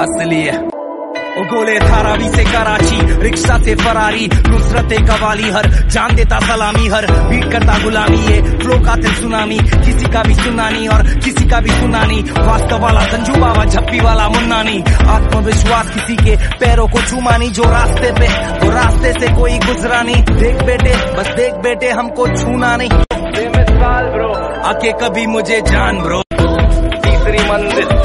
असली है गोले थारावी से कराची, रिक्शा से फरारी, नुसरत कवाली, हर जान देता सलामी, हर बीट करता गुलामी, ये फ्लो का दिल सुनामी, किसी का भी सुनानी और किसी का भी सुनानी, वास्तव वाला संजू बाबा, झप्पी वाला मुन्नानी, आत्मविश्वास किसी के पैरों को छुमानी, जो रास्ते पे, वो रास्ते से कोई गुजरा नहीं देख बेटे, बस देख बेटे, हमको छूना नहीं ब्रो, आके कभी मुझे जान ब्रो। तीसरी मंजिल।